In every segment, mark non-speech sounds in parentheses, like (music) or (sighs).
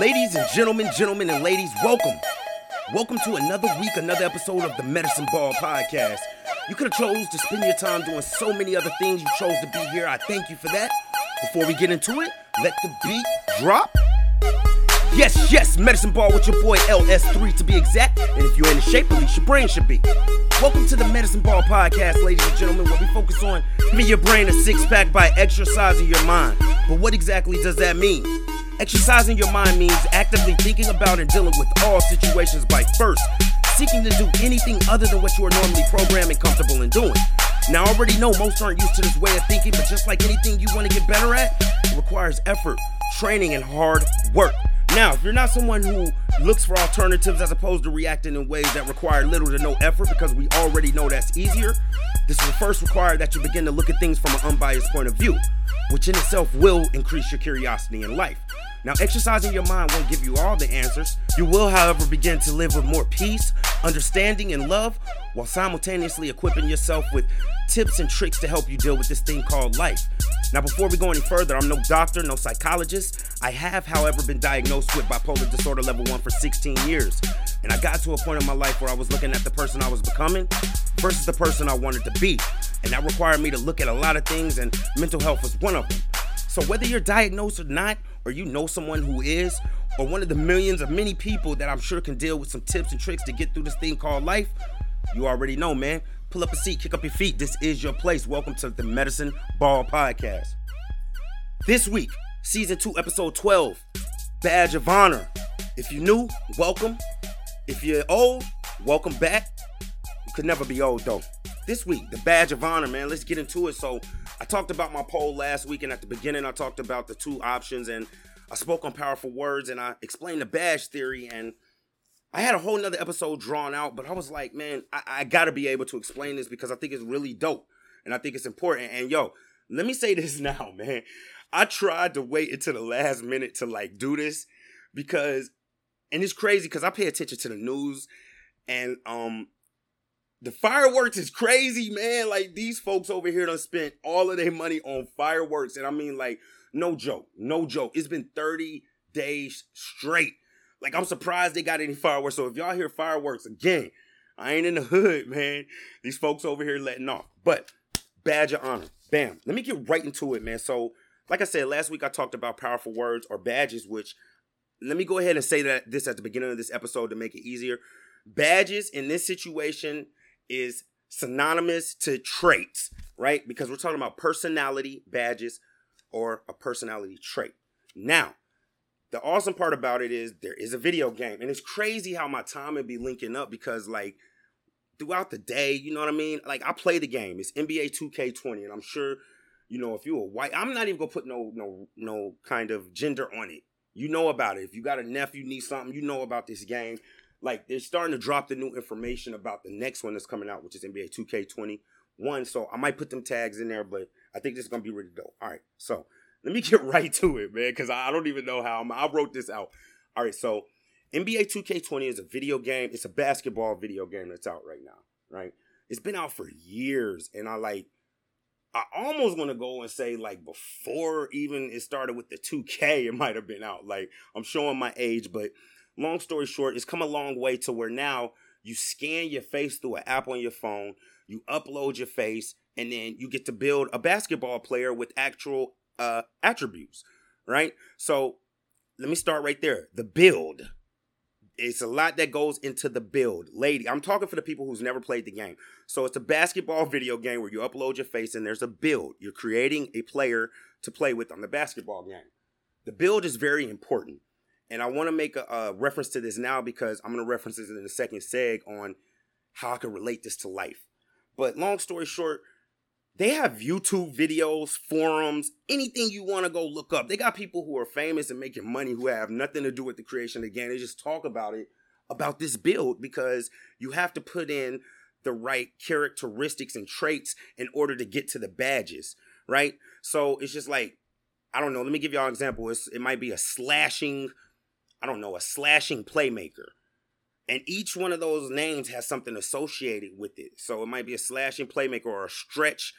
Ladies and gentlemen, gentlemen and ladies, welcome. Welcome to another week, another episode of the Medicine Ball Podcast. You could have chose to spend your time doing so many other things. You chose to be here. I thank you for that. Before we get into it, let the beat drop. Yes, yes, Medicine Ball with your boy LS3 to be exact. And if you're in shape, at least your brain should be. Welcome to the Medicine Ball Podcast, ladies and gentlemen, where we focus on giving your brain a six pack by exercising your mind. But what exactly does that mean? Exercising your mind means actively thinking about and dealing with all situations by first seeking to do anything other than what you are normally programmed and comfortable in doing. Now, I already know most aren't used to this way of thinking, but just like anything you want to get better at, it requires effort, training, and hard work. Now, if you're not someone who looks for alternatives as opposed to reacting in ways that require little to no effort, because we already know that's easier, this will first require that you begin to look at things from an unbiased point of view, which in itself will increase your curiosity in life. Now, exercising your mind won't give you all the answers. You will, however, begin to live with more peace, understanding, and love while simultaneously equipping yourself with tips and tricks to help you deal with this thing called life. Now, before we go any further, I'm no doctor, no psychologist. I have, however, been diagnosed with bipolar disorder level 1 for 16 years. And I got to a point in my life where I was looking at the person I was becoming versus the person I wanted to be. And that required me to look at a lot of things, and mental health was one of them. So, whether you're diagnosed or not, or you know someone who is, or one of the millions of many people that I'm sure can deal with some tips and tricks to get through this thing called life, you already know, man. Pull up a seat, kick up your feet. This is your place. Welcome to the Medicine Ball Podcast. This week, season two, episode 12, Badge of Honor. If you're new, welcome. If you're old, welcome back. You could never be old though. This week, the Badge of Honor, man. Let's get into it. So, I talked about my poll last week, and at the beginning, I talked about the two options, and I spoke on powerful words, and I explained the badge theory, and I had a whole nother episode drawn out, but I was like, man, I, I gotta be able to explain this because I think it's really dope, and I think it's important. And yo, let me say (laughs) this now, man. I tried to wait until the last minute to like do this because, and it's crazy because I pay attention to the news, and um, the fireworks is crazy, man. Like these folks over here done spent all of their money on fireworks. And I mean, like, no joke, no joke. It's been 30 days straight. Like, I'm surprised they got any fireworks. So if y'all hear fireworks again, I ain't in the hood, man. These folks over here letting off. But badge of honor. Bam. Let me get right into it, man. So, like I said, last week I talked about powerful words or badges, which let me go ahead and say that this at the beginning of this episode to make it easier. Badges in this situation is synonymous to traits, right? Because we're talking about personality badges or a personality trait. Now, the awesome part about it is there is a video game, and it's crazy how my time would be linking up because, like, throughout the day, you know what I mean? Like, I play the game. It's NBA 2K20, and I'm sure, you know, if you're a white, I'm not even gonna put no no no kind of gender on it. You know about it. If you got a nephew need something, you know about this game like they're starting to drop the new information about the next one that's coming out, which is NBA 2K21. So I might put them tags in there, but I think this is gonna be really dope. All right, so let me (laughs) get right to it, man, because I don't even know how I'm, I wrote this out. All right, so NBA 2K20 is a video game. It's a basketball video game that's out right now, right? It's been out for years, and I like. I almost want to go and say like before even it started with the 2K, it might have been out. Like I'm showing my age, but long story short, it's come a long way to where now you scan your face through an app on your phone, you upload your face, and then you get to build a basketball player with actual uh, attributes, right? So let me start right there. The build. It's a lot that goes into the build. Lady, I'm talking for the people who's never played the game. So it's a basketball (laughs) video game where you upload your face and there's a build. You're creating a player to play with on the basketball game. The build is very important and I want to make a, a, reference to this now because I'm going to reference this in the second seg on how I can relate this to life. But long story short, they have YouTube videos, forums, anything you want to go look up. They got people who are famous and making money who have nothing to do with the creation game. They just talk about it, about this build, because you have to put in the right characteristics and traits in order to get to the badges, right? So it's just like, I don't know. Let me give y'all an example. It's, it might be a slashing I don't know, a slashing playmaker. And each one of those names has something associated with it. So it might be a slashing playmaker or a stretch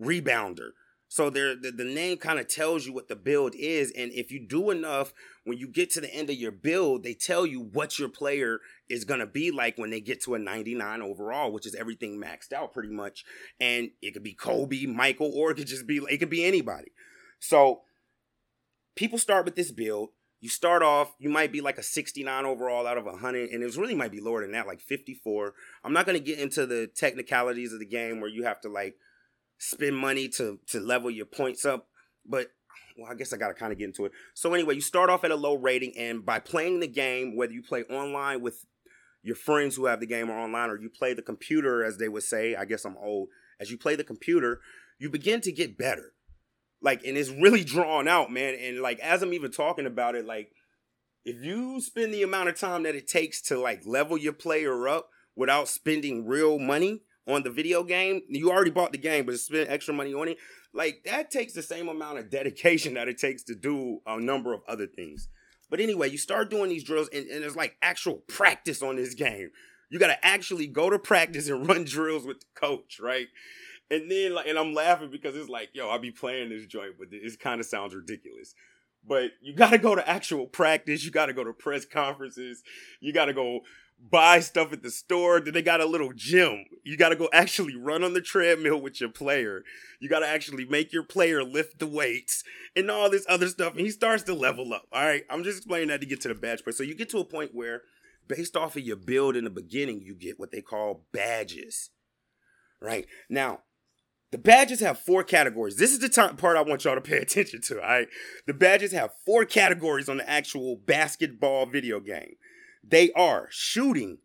rebounder. So there, the, the name kind of tells you what the build is, and if you do enough, when you get to the end of your build, they tell you what your player is gonna be like when they get to a 99 overall, which is everything maxed out pretty much. And it could be Kobe, Michael, or it could just be it could be anybody. So people start with this build. You start off, you might be like a 69 overall out of 100, and it really might be lower than that, like 54. I'm not gonna get into the technicalities of the game where you have to like spend money to to level your points up. But well, I guess I gotta kind of get into it. So anyway, you start off at a low rating, and by playing the game, whether you play online with your friends who have the game or online, or you play the computer, as they would say, I guess I'm old. As you play the computer, you begin to get better. Like, and it's really drawn out, man. And like, as I'm even talking about it, like, if you spend the amount of time that it takes to like level your player up without spending real money, on the video game, you already bought the game, but spend extra money on it. Like that takes the same amount of dedication that it takes to do a number of other things. But anyway, you start doing these drills, and, and there's like actual practice on this game. You got to actually go to practice and (laughs) run drills with the coach, right? And then, like, and I'm laughing because it's like, yo, I'll be playing this joint, but it kind of sounds ridiculous. But you got to go to actual practice. You got to go to press conferences. You got to go buy stuff at the store. Then they got a little gym. You got to go actually run on the treadmill with your player. You got to actually make your player lift the weights and all this other stuff. And he starts to level up. All right. I'm just explaining that to get to the badge part. So you get to a point where, based off of your build in the beginning, you get what they call badges. Right. Now, the badges have four categories. This is the t- part I want y'all to pay (laughs) attention to. All right. The badges have four categories on the actual basketball video game. They are shooting,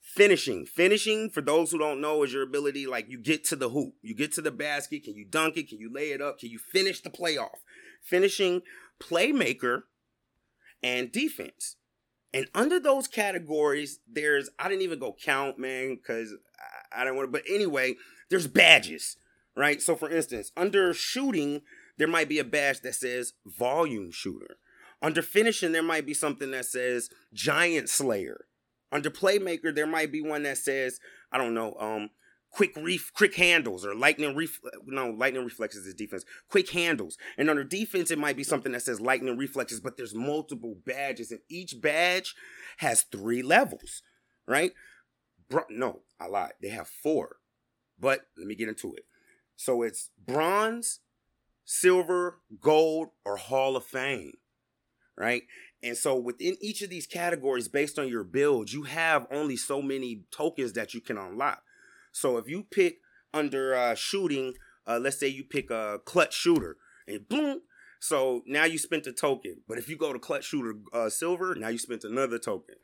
finishing. Finishing, for those who don't know, is your ability like you get to the hoop, you get to the basket. Can you dunk it? Can you lay it up? Can you finish the playoff? Finishing, playmaker, and defense. And under those categories, there's I didn't even go count, man, because I, I don't want to. But anyway, there's badges, right? So for instance, under shooting, there might be a badge that says volume shooter. Under finishing, there might be something that says Giant Slayer. Under playmaker, there might be one that says, I don't know, um, quick reef, quick handles or lightning ref- no lightning reflexes is defense quick handles and under defense it might be something that says lightning reflexes but there's multiple badges and each badge has three levels right no i lied they have four but let me get into it so it's bronze silver gold or hall of fame right? And so within each of these categories, based on your build, you have only so many tokens that you can unlock. So if you pick under uh, shooting, uh, let's say you pick a clutch shooter, and boom, so now you spent a token. But if you go to clutch shooter uh, silver, now you spent another token.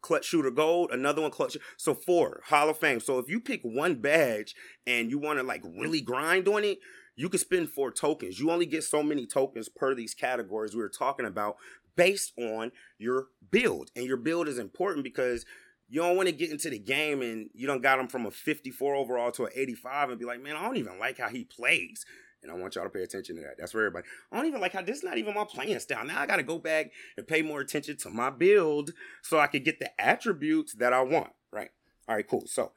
Clutch shooter gold, another one clutch. So four Hall of Fame. So if you pick one badge and you want to like really grind on it, you can spend four tokens. You only get so many tokens per these categories we were talking about based on your build. And your build is important because you don't want to get into the game and you don't got him from a 54 overall to an 85 and be like, man, I don't even like how he plays. And I want y'all to pay attention to that. That's for everybody. I don't even like how this is not even my playing style. Now I got to go back and pay more attention to my build so I can get the attributes that I want. Right. All right, cool. So,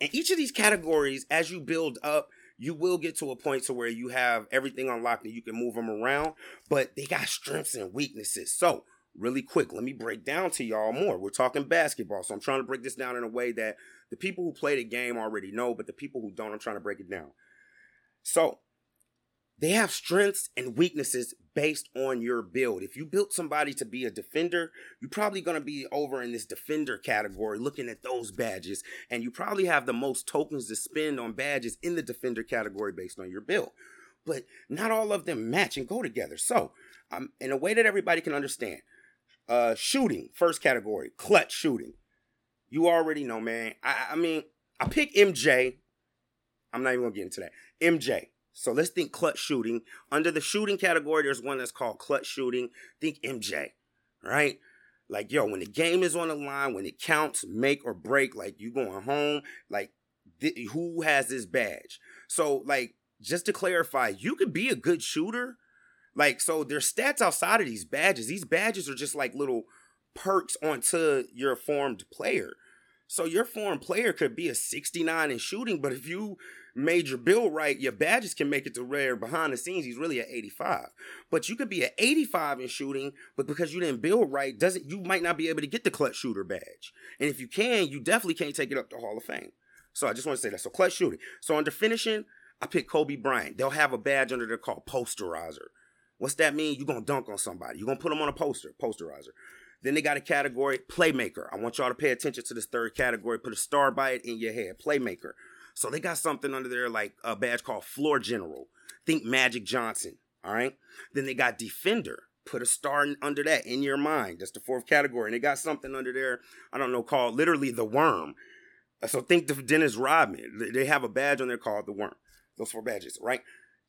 in each of these categories, as you build up, you will get to a point to where you have everything unlocked and you can move them around, but they got strengths and weaknesses. So, really quick, let me break down to y'all more. We're talking basketball, so I'm trying to break this down in a way that the people who play the game already know, but the people who don't, I'm trying to break it down. So, they have strengths and weaknesses based on your build. If you built somebody to be a defender, you're probably going to be over in this defender category looking at those badges. And you probably have the most tokens to spend on badges in the defender category based on your build. But not all of them match and go together. So, um, in a way that everybody can understand, uh, shooting, first category, clutch shooting. You already know, man. I, I mean, I pick MJ. I'm not even going to get into that. MJ so let's think clutch shooting. Under the shooting category, there's one that's called clutch shooting. Think MJ, right? Like, yo, when the game is on the line, when it counts, make or break, like you going home, like th- who has this badge? So, like, just to clarify, you could be a good shooter. Like, so there's stats outside of these badges. These badges are just like little perks onto your formed player. So your formed player could be a 69 in shooting, but if you made your build right, your badges can make it to rare. Behind the scenes, he's really at 85. But you could be at 85 in shooting, but because you didn't build right, doesn't you might not be able to get the clutch shooter badge. And if you can, you definitely can't take it up to Hall of Fame. So I just want to say that. So clutch shooting. So under finishing, I pick Kobe Bryant. They'll have a badge under there called posterizer. What's that mean? You're gonna dunk on somebody. You're gonna put them on a poster, posterizer. Then they got a category, playmaker. I want y'all to pay attention to this third category. Put a star by it in your head, playmaker. So they got something under there like a badge called floor general. Think Magic Johnson. All right. Then they got defender. Put a star under that in your mind. That's the fourth category. And they got something under there, I don't know, called literally the worm. Uh, so think the Dennis Rodman. They have a badge on there called the worm. Those four badges, right?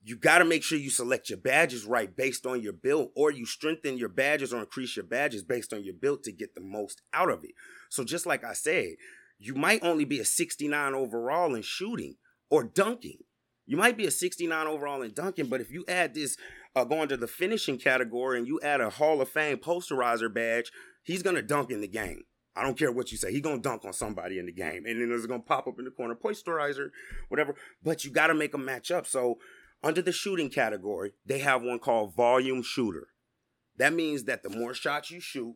You got to make sure you select your badges right based on your build, or you strengthen your badges or increase your badges based on your build to get the most out of it. So just like I said, you might only be a 69 overall in shooting or dunking. You might be a 69 overall in dunking, but if you add this uh, going to the finishing category and you add a Hall of Fame posterizer badge, he's gonna dunk in the game. I don't care what you say. He's gonna dunk on somebody in the game, and then it's gonna pop up in the corner, posterizer, whatever. But you got to make them match up. So under the shooting category, they have one called volume shooter. That means that the more shots you shoot,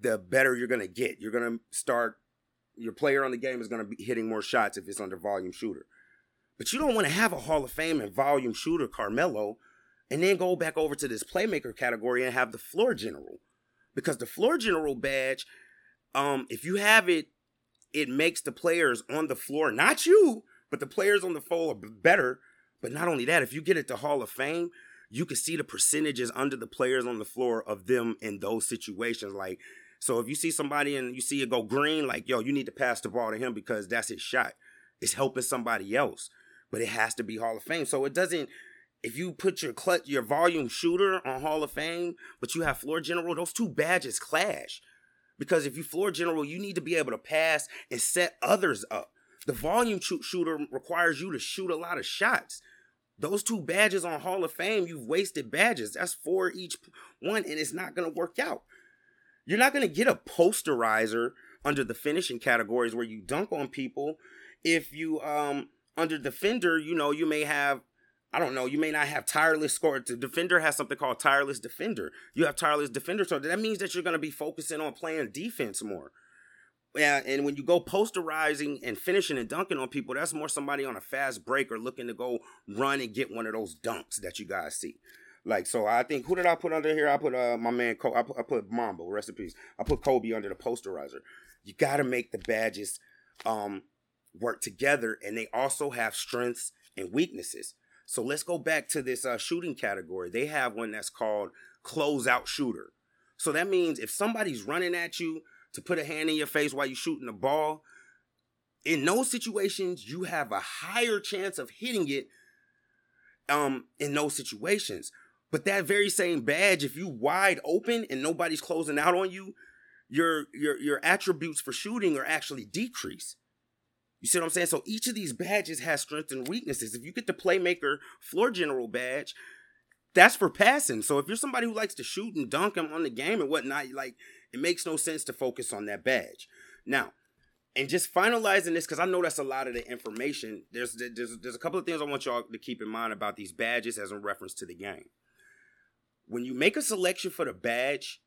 the better you're gonna get. You're gonna start. Your player on the game is gonna be hitting more shots if it's under volume shooter. But you don't want to have a Hall of Fame and volume shooter Carmelo, and then go back over to this playmaker category and have the floor general, because the floor general badge um, if you have it, it makes the players on the floor, not you, but the players on the floor are better. But not only that, if you get it to Hall of Fame, you can see the percentages under the players on the floor of them in those situations. Like, so if you see somebody and you see it go green, like, yo, you need to pass the ball to him because that's his shot. It's helping somebody else, but it has to be Hall of Fame. So it doesn't. If you put your clutch, your volume shooter on Hall of Fame, but you have floor general, those two badges clash. Because if you floor general, you need to be able to pass and set others up. The volume shooter requires you to shoot a lot of shots. Those two badges on Hall of Fame, you've wasted badges. That's four each one, and it's not going to work out. You're not going to get a posterizer under the finishing categories where you dunk on people. If you um under defender, you know, you may have I don't know, you may not have tireless score. The defender has something called tireless defender. You have tireless defender, so that means that you're going to be focusing on playing defense more. Yeah, and when you go posterizing and finishing and dunking on people, that's more somebody on a fast break or looking to go run and get one of those dunks that you guys see. Like so, I think who did I put under here? I put uh my man, Cole, I put, I put Mambo, recipes. I put Kobe under the posterizer. You got to make the badges um work together, and they also have strengths and weaknesses. So let's go back to this uh, shooting category. They have one that's called closeout shooter. So that means if somebody's running at you to put a hand in your face while you're shooting the ball, in those situations, you have a higher chance of hitting it um, in those situations. But that very same badge, if you wide open and nobody's closing out on you, your your your attributes for shooting are actually decreased. You see what I'm saying? So each of these badges has strengths and weaknesses. If you get the playmaker floor general badge, that's for passing. So if you're somebody who likes to shoot and dunk them on the game and whatnot, like it makes no sense to focus on that badge. Now, and just finalizing this because I know that's a lot of the information. There's there's there's a couple of things I want y'all to keep in mind about these badges as in reference to the game. When you make a selection for the badge,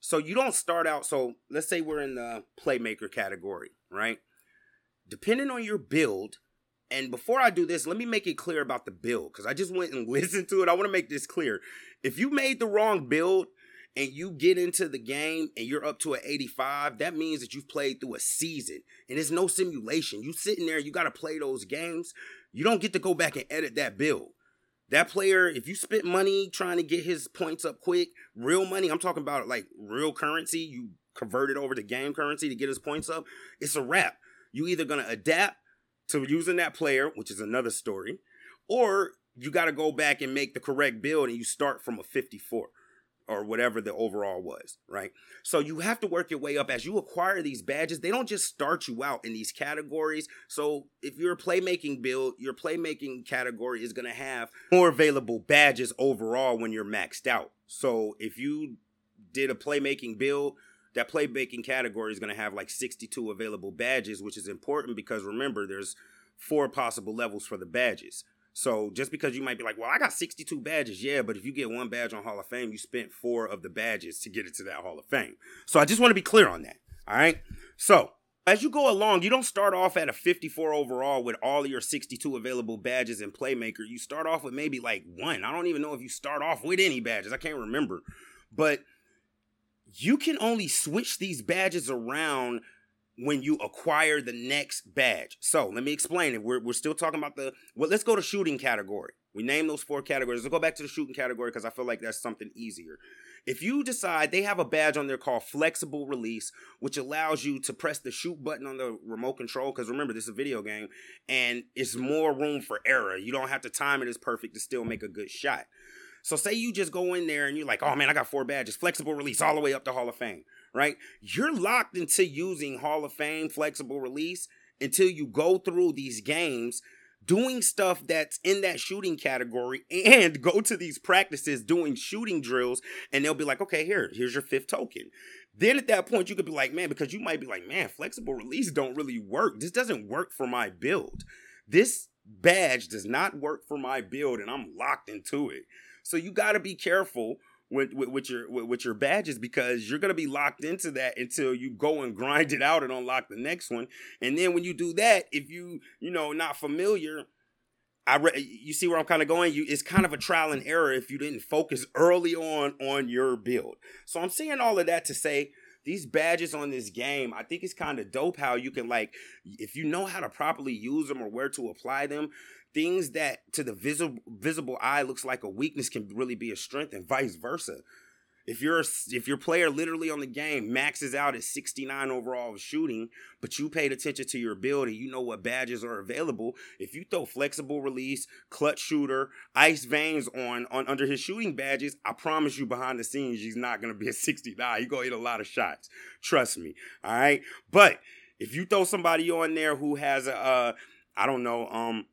so you don't start out. So let's say we're in the playmaker category, right? depending on your build, and before I do this, let me make it clear about the build because I just went and (laughs) listened to it. I want to make this clear. If you made the wrong build and you get into the game and you're up to an 85, that means that you've played through a season and it's no simulation. You sitting there, you got to play those games. You don't get to go back and edit that build. That player, if you spent money trying to get his points up quick, real money, I'm talking about like real currency, you convert it over to game currency to get his points up, it's a wrap. You either to adapt to using that player, which is another story, or you got to go back and make the correct build and you start from a 54 or whatever the overall was, right? So you have to work your way up as you acquire these badges. They don't just start you out in these categories. So if you're a playmaking build, your playmaking category is going to have more available badges overall when you're maxed out. So if you did a playmaking build that playmaking category is going to have like 62 available badges, which is important because remember, there's four possible levels for the badges. So just because you might be like, well, I got 62 badges, yeah, but if you get one badge on Hall of Fame, you spent four of the badges to get it to that Hall of Fame. So I just want to be clear on that. All right. So as you go along, you don't start off at a 54 overall with all of your 62 available badges in Playmaker. You start off with maybe like one. I don't even know if you start off with any badges. I can't remember. But you can only switch these badges around when you acquire the next badge. So let me explain it. We're, we're still talking about the, well, let's go to shooting category. We name those four categories. Let's go back to the shooting category because I feel like that's something easier. If you decide they have a badge on there called flexible release, which allows you to press the shoot button on the remote control, because remember, this is a video game and it's more room for error. You don't have to time it as perfect to still make a good shot. So say you just go in there and you're like, oh man, I got four badges, flexible release all the way up to Hall of Fame, right? You're locked into using Hall of Fame flexible release until you go through these games doing stuff that's in that shooting category (laughs) and go to these practices doing shooting drills and they'll be like okay here here's your fifth token. Then at that point you could be like man because you might be like man flexible release don't really work. This doesn't work for my build. This badge does not work for my build and i'm locked into it. So you got to be careful with, with, with your with, with, your badges because you're gonna be locked into that until you go and grind it out and unlock the next one. And then when you do that, if you you know not familiar, I re- you see where I'm kind of going. You it's kind of a trial and error if you didn't focus early on on your build. So I'm saying all of that to say these badges on this game, I think it's kind of dope how you can like if you know how to properly use them or where to apply them, things that to the visible visible eye looks like a weakness can really be a strength and vice versa. If you're if your player literally on the game maxes out at 69 overall shooting, but you paid attention to your ability, you know what badges are available. If you throw flexible release, clutch shooter, ice veins on on under his shooting badges, I promise you behind the scenes he's not gonna be a (laughs) 69. He's gonna hit a lot of shots. Trust me. All right. But if you throw somebody on there who has a uh, I don't know, um,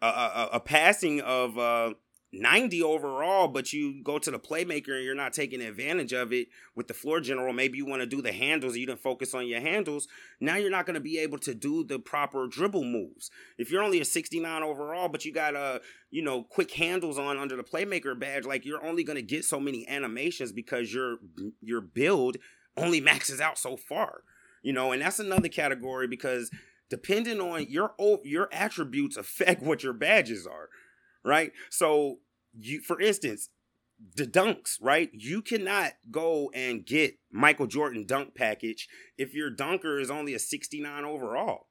a, a, a passing of uh, 90 overall, but you go to the playmaker and you're not taking advantage of it with the floor general. Maybe you want to do the handles, you didn't focus on your handles. Now you're not going to be able to do the proper dribble moves. If you're only a 69 overall, but you got a uh, you know quick handles on under the playmaker badge, like you're only going to get so many animations because your your build only (laughs) maxes out so far. You know, and that's another category because depending on your your attributes affect (laughs) what your badges are right? So you for instance the dunks right? You cannot go and get michael jordan dunk package if your dunker is only a 69 overall.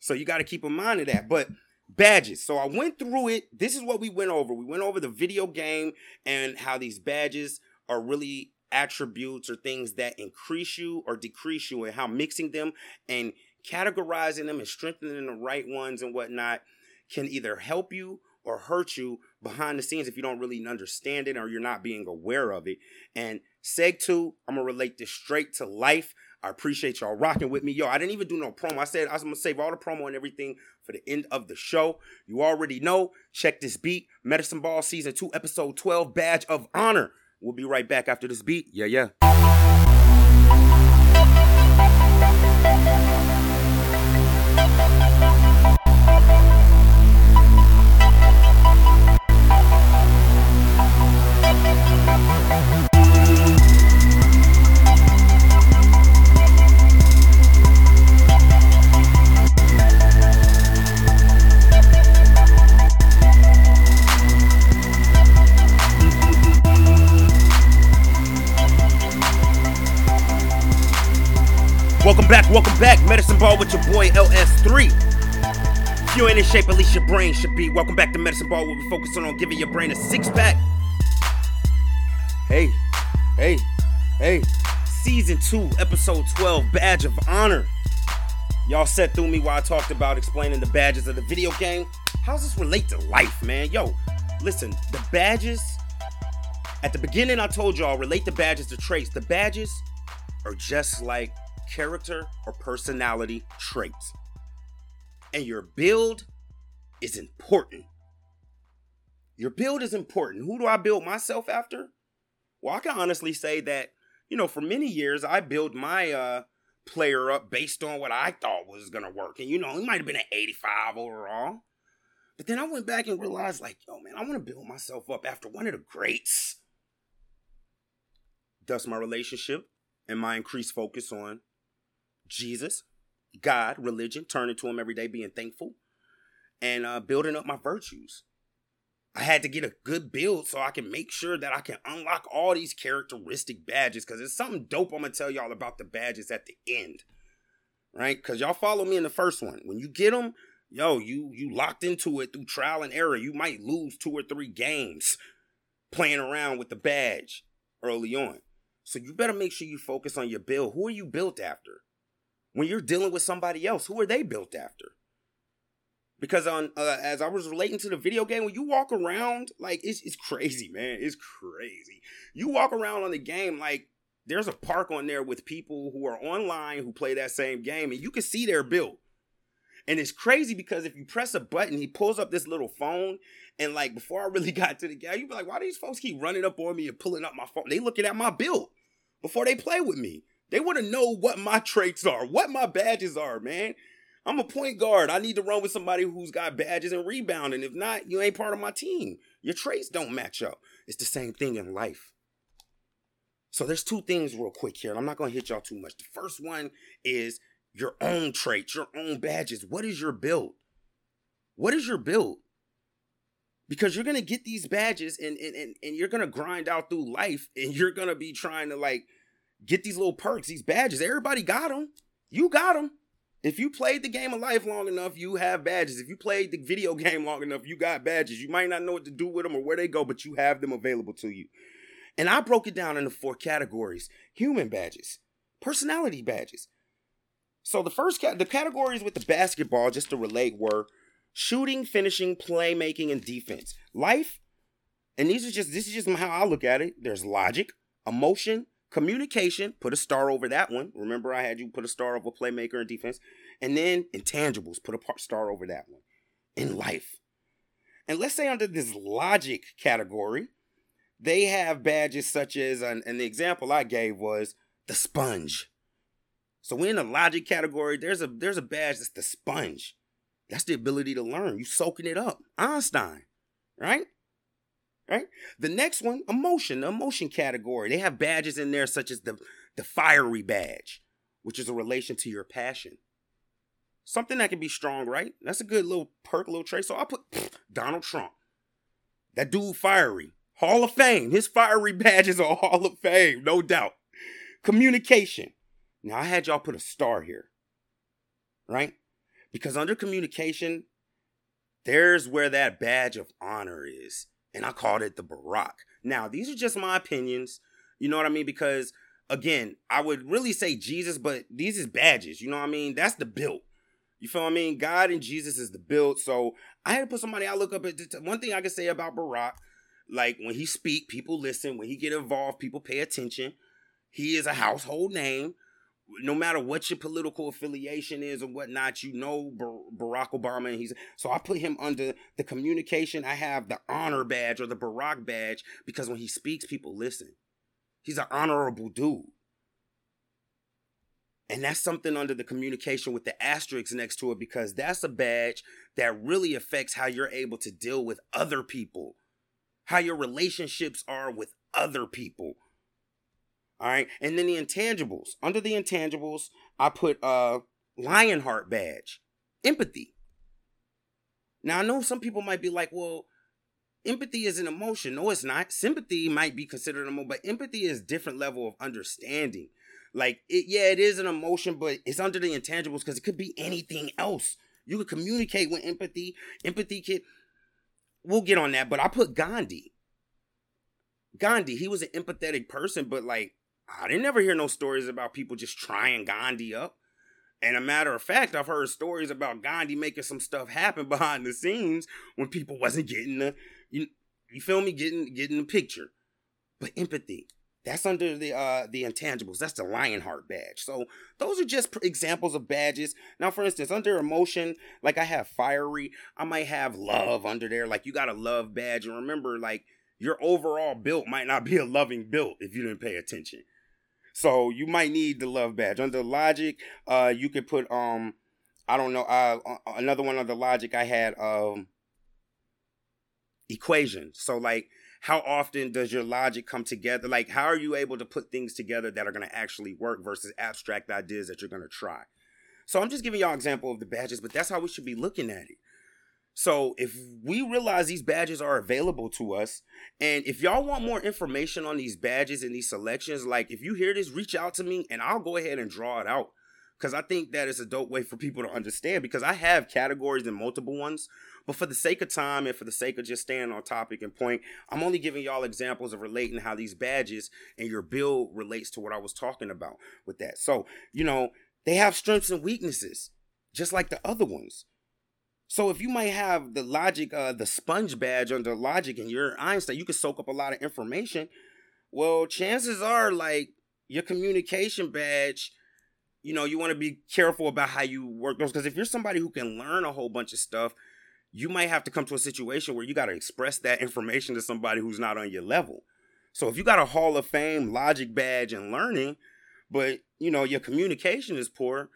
So you got to keep in mind of that. But badges so i went through it. This is what we went over. We went over the video game and how these badges are really attributes or things that increase you or decrease you and how mixing them and categorizing them and strengthening the right ones and whatnot can either help you or hurt you behind the scenes if you don't really understand it or you're not being aware of it. And Seg 2, I'm gonna relate this straight to life. I appreciate y'all rocking with me. Yo, I didn't even do no promo. I said I was gonna save all the promo and everything for the end of the show. You already know. Check this beat. Medicine Ball Season 2, Episode 12, Badge of Honor. We'll be right back after this beat. Yeah, yeah. Welcome back, welcome back. Medicine Ball with your boy LS3. If you ain't in shape, at least your brain should be. Welcome back to Medicine Ball, where we focusing on giving your brain a six pack. Hey, hey, hey. Season 2, Episode 12, Badge of Honor. Y'all sat through me while I talked about explaining the badges of the video game. How's this relate to life, man? Yo, listen, the badges. At the beginning, I told y'all relate the badges to traits. The badges are just like character or personality traits. And your build is important. Your build is important. Who do I build myself after? Well, I can honestly say that, you know, for many years I built my uh player up based on what I thought was gonna work. And you know, he might have been an 85 overall. But then I went back and realized, like, yo, man, I want to build myself up after one of the greats. Thus, my relationship and my increased focus on Jesus, God, religion, turning to Him every day, being thankful, and uh, building up my virtues. I had to get a good build so I can make sure that I can unlock all these characteristic badges because it's something dope I'm gonna tell y'all about the badges at the end. Right? Because y'all follow me in the first one. When you get them, yo, you you locked into it through trial and error. You might lose two or three games playing around with the badge early on. So you better make sure you focus on your build. Who are you built after? When you're dealing with somebody else, who are they built after? Because on uh, as I was relating to the video game, when you walk around, like it's it's crazy, man. It's crazy. You walk around on the game like there's a park on there with people who are online who play that same game, and you can see their build. And it's crazy because if you press a button, he pulls up this little phone. And like before I really (laughs) got to the game, you'd be like, why do these folks keep running up on me and pulling up my phone? They looking at my build before they play with me. They want to know what my traits are, what my badges are, man. I'm a point guard. I need to run with somebody who's got badges and rebounding. If not, you ain't part of my team. Your traits don't match up. It's the same thing in life. So there's two things real quick here, and I'm not gonna hit y'all too much. The first one is your own traits, your own badges. What is your build? What is your build? Because you're gonna get these badges and and, and, and you're gonna grind out through life and you're gonna be trying to like get these little perks, these badges. Everybody got them. You got them. If you played the game of life long enough, you have badges. If you played the video (laughs) game long enough, you got badges. You might not know what to do with them or where they go, but you have them available to you. And I broke it down into four categories human badges, personality badges. So the first the categories with the basketball, just to relate, were shooting, finishing, playmaking, and defense. Life, and these are just this is just how I look at it. There's logic, emotion, Communication, put a star over that one. Remember, I had you put a star over playmaker and defense. And then intangibles, put a star over that one. In life. And let's say under this logic category, they have badges such as, and the example I gave was the sponge. So in the logic category, there's a there's a badge that's the sponge. That's the ability to learn. You soaking it up. Einstein, right? Right? The next one, emotion, the emotion category. They have badges in there such as the, the fiery badge, which is a relation to your passion. Something that can be strong, right? That's a good little perk, little trait. So I'll put pff, Donald Trump. That dude fiery. Hall of Fame. His fiery (laughs) badges are Hall of Fame, no doubt. Communication. Now I had y'all put a star here. Right? Because under communication, there's where that badge of honor is and I called it the Barack. Now, these are just my opinions. You know what I mean? Because again, I would really say Jesus, but these is badges. You know what I mean? That's the build. You feel I mean? God and Jesus is the build. So I had to put somebody I look up at. One thing I can say about Barack, like when he speak, people listen. When he get involved, people pay attention. He is a household name no matter what your political affiliation is or whatnot, you know Barack Obama, and he's so I put him under the communication. I have the honor badge or the Barack badge because when he speaks, people listen. He's an honorable dude. And that's something under the communication with the asterisks next to it because that's a badge that really affects how you're able to deal with other people, how your relationships are with other people. All right. And then the intangibles. Under the intangibles, I put uh Lionheart badge. Empathy. Now I know some people might be like, well, empathy is an emotion. No, it's not. Sympathy might be considered an emotion, but empathy is different level of understanding. Like it, yeah, it is an emotion, but it's under the intangibles because it could be anything else. You could communicate with empathy. Empathy could. We'll get on that, but I put Gandhi. Gandhi, he was an empathetic person, but like I didn't ever hear no stories about people just trying Gandhi up. And a matter of fact, I've heard stories about Gandhi making some stuff happen (laughs) behind the scenes when people wasn't getting the you, you feel me getting getting the picture. But empathy, that's under the uh the intangibles. That's the Lionheart badge. So those are just examples of badges. Now, for instance, under emotion, like I have fiery, I might have love under there. Like you got a love badge, and remember, like your overall build might not be a loving build if you didn't pay attention. So you might need the love badge. Under logic, uh, you could put um, I don't know, uh, another one under logic. I had um, equation. So like, how often does your logic come together? Like, how are you able to put things together that are to actually work versus abstract ideas that you're to try? So I'm just giving y'all example of the badges, but that's how we should be looking at it. So if we realize these badges are available to us, and if y'all want more information on these badges and these selections, like if you hear this, reach out to me and I'll go ahead and draw it out. Cause I think that is a dope way for people to understand because I have categories and multiple ones. But for the sake of time and for the sake of just staying on topic and point, I'm only giving y'all examples of relating how these badges and your build relates to what I was talking about with that. So, you know, they have strengths and weaknesses, just like the other ones. So if you might have the logic, uh, the sponge badge under logic and you're Einstein, you can soak up a lot of information. Well, chances are like your communication badge, you know, you want to be careful about how you work those. Because if you're somebody who can learn a whole bunch of stuff, you might have to come to a situation where you got to express that information to somebody who's not on your level. So if you got a Hall of Fame logic badge and learning, but you know your communication is poor,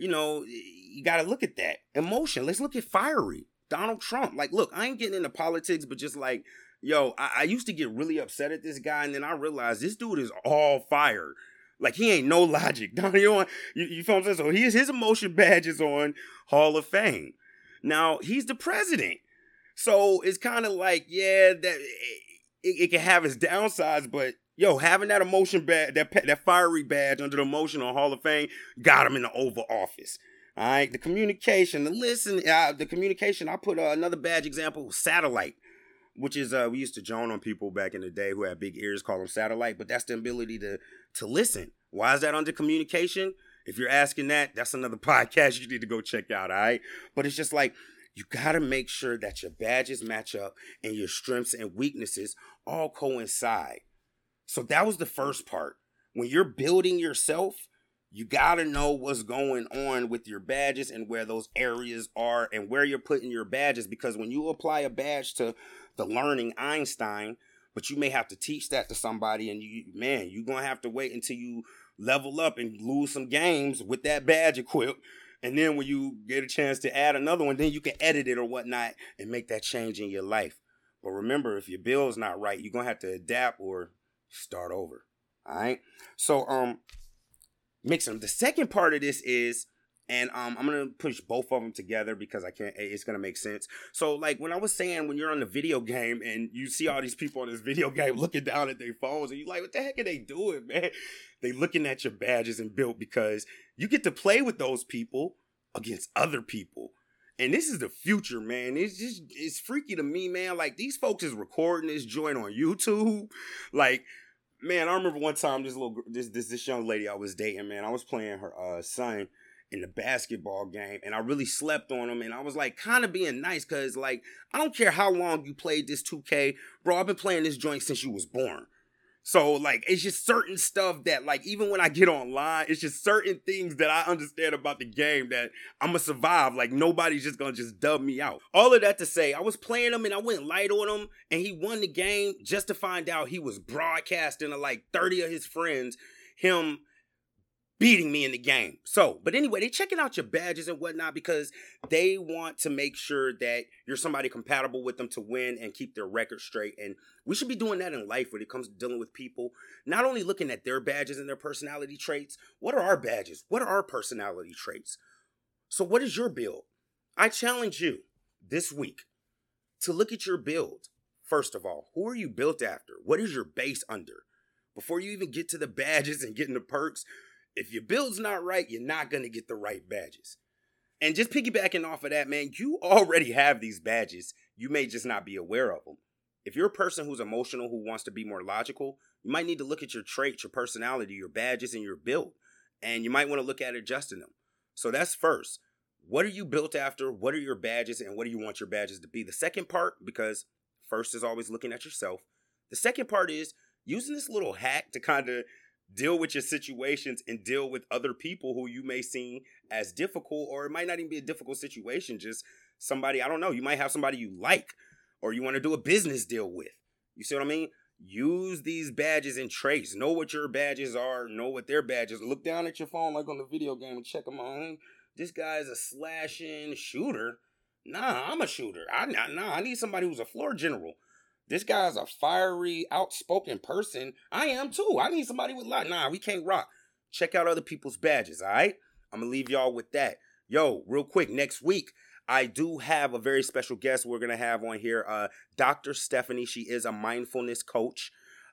you know, you got to look at that emotion. Let's look at fiery Donald Trump. Like, look, I ain't getting into politics, but just like, yo, I, I used to get really upset at this guy, and then I realized this dude is all fire. Like he ain't no (laughs) logic. Donald, you, know, you, you feel what I'm saying? So his his emotion badge is on Hall of Fame. Now he's the president, so it's kind of like, yeah, that it, it, can have its downsides, but yo, having that emotion badge, that that fiery badge under the emotion on Hall of Fame, got him in the Oval Office. All right, the communication, the listen, uh, the communication. I put uh, another badge example, satellite, which is uh, we used to joan on people back in the day who had big ears, call them satellite, but that's the ability to to listen. Why is that under communication? If you're asking that, that's another (laughs) podcast you need to go check out. All right, but it's just like you got to make sure that your badges match up and your strengths and weaknesses all coincide. So that was the first part. When you're building yourself, you got to know what's going on with your badges and where those areas are and where you're putting your badges because when you apply a badge to the learning Einstein, but you may have to teach that to somebody and you man, you're going to have to wait until you level up and lose some games with that badge equipped. And then when you get a chance to add another one, then you can edit it or whatnot and make that change in your life. But remember, if your bill's not right, you're gonna have to adapt or start over. All right. So um, mix them. The second part of this is, and um, I'm gonna push both of them together because I can't. It's gonna make sense. So like when I was saying, when you're on the video game and you see all these people on this video game looking down at their phones, and you're like, what the heck are they doing, man? (laughs) They looking at your badges and built because you get to play with those people against other people. And this is the future, man. It's just it's freaky to me, man. Like these folks is recording this joint on YouTube. (laughs) Like man, I remember one time this little this this this young lady I was dating, man. I was playing her uh, son in the basketball game, and I really slept on him. And I was like, kind of being nice, cause like I don't care how long you played this 2K, bro. I've been playing this joint since you was born. So like it's just certain stuff that like even when I get online, it's just certain things that I understand about the game that I'm gonna survive. Like nobody's just gonna just dub me out. All of that to say, I was playing him and I went light on him and he won the game just to find out he was broadcasting to like 30 of his friends him beating me in the game. So, but anyway, they checking out your badges and whatnot because they want to make sure that you're somebody compatible with them to win and keep their record straight. And we should be doing that in life when it comes to dealing with people. Not only looking at their badges and their personality traits, what are our badges? What are our personality traits? So, what is your build? I challenge you this week to look at your build. First of all, who are you built after? What is your base under? Before you even get to the (laughs) badges and getting the perks, if your build's not right, you're not going to get the right badges. And just piggybacking off of that, man, you already have these badges. You may just not be aware of them. If you're a person who's emotional, who wants to be more logical, you might need to look at your traits, your personality, your badges, and your build. And you might want to look at adjusting them. So that's first. What are you built after? What are your badges? And what do you want your badges to be? The second part, because first is always looking at yourself. The second part is using this little hack to kind of deal with your situations and deal with other people who you may see as difficult or it might not even be a difficult situation just somebody i don't know you might have somebody you like or you want to do a business deal with you see what i mean use these badges and traits. Know what your badges are. Know what their badges. Look down at your phone like on the video game and check them out. This guy's a slashing shooter. Nah, I'm a shooter. I nah, I need somebody who's a floor general. This guy's a fiery, outspoken person. I am too. I need somebody with lot. Nah, we can't rock. Check out other people's badges, all right? I'm gonna leave y'all with that. Yo, real quick, next week, I do have a very special guest we're gonna have on here. Uh, Dr. Stephanie. She is a mindfulness coach.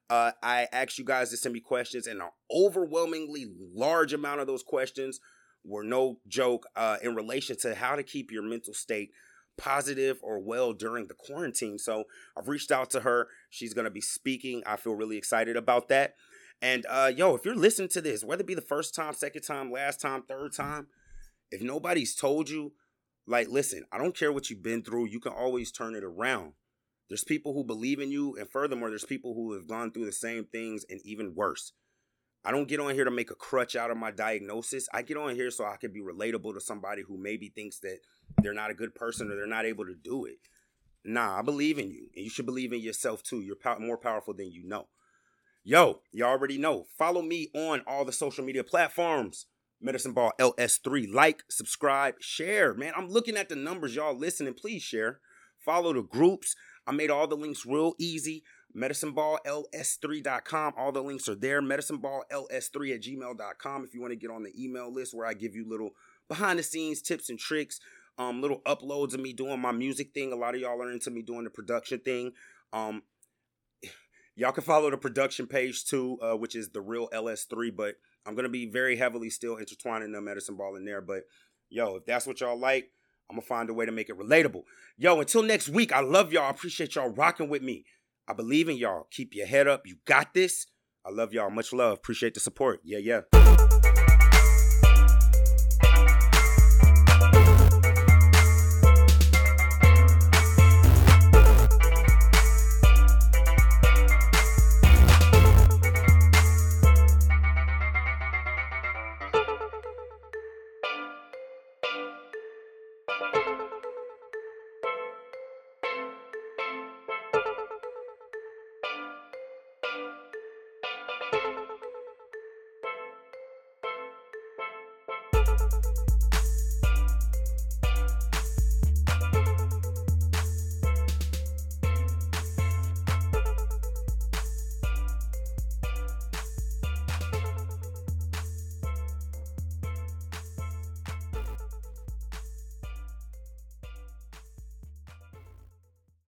Uh, I asked you guys to send me questions, and an overwhelmingly large amount of those questions were no joke uh, in relation to how to keep your mental state positive or well during the quarantine. So I've reached out to her. She's going to be speaking. I feel really excited about that. And uh, yo, if you're listening to this, whether it be the first time, second time, last time, third time, if nobody's told you, like, listen, I don't care what you've been through, you can always turn it around. There's people who believe in you, and furthermore, there's people who have gone through the same things and even worse. I don't get on here to make a crutch out of my diagnosis. I get on here so I can be relatable to somebody who maybe thinks that they're not a good person or they're not able to do it. Nah, I believe in you, and you should believe in yourself too. You're more powerful than you know. Yo, you already know. Follow me on all the social media platforms. Medicine Ball LS3. Like, subscribe, share. Man, I'm looking at the numbers. Y'all listening. Please share. Follow the groups. I made all the links real easy medicineballls3.com. All the links are there. Medicineballls3 at gmail.com if you want to get on the email list where I give you little behind the scenes tips and tricks, um, little uploads of me doing my music thing. A lot of y'all are into me doing the production thing. Um, (sighs) y'all can follow the production page too, uh, which is the real LS3, but I'm gonna be very heavily still intertwining the medicine ball in there. But yo, if that's what y'all like, I'm gonna find a way to make it relatable. Yo, until next week, I love y'all. I appreciate y'all rocking with me. I believe in y'all. Keep your head up. You got this. I love y'all. Much love. Appreciate the support. Yeah, yeah.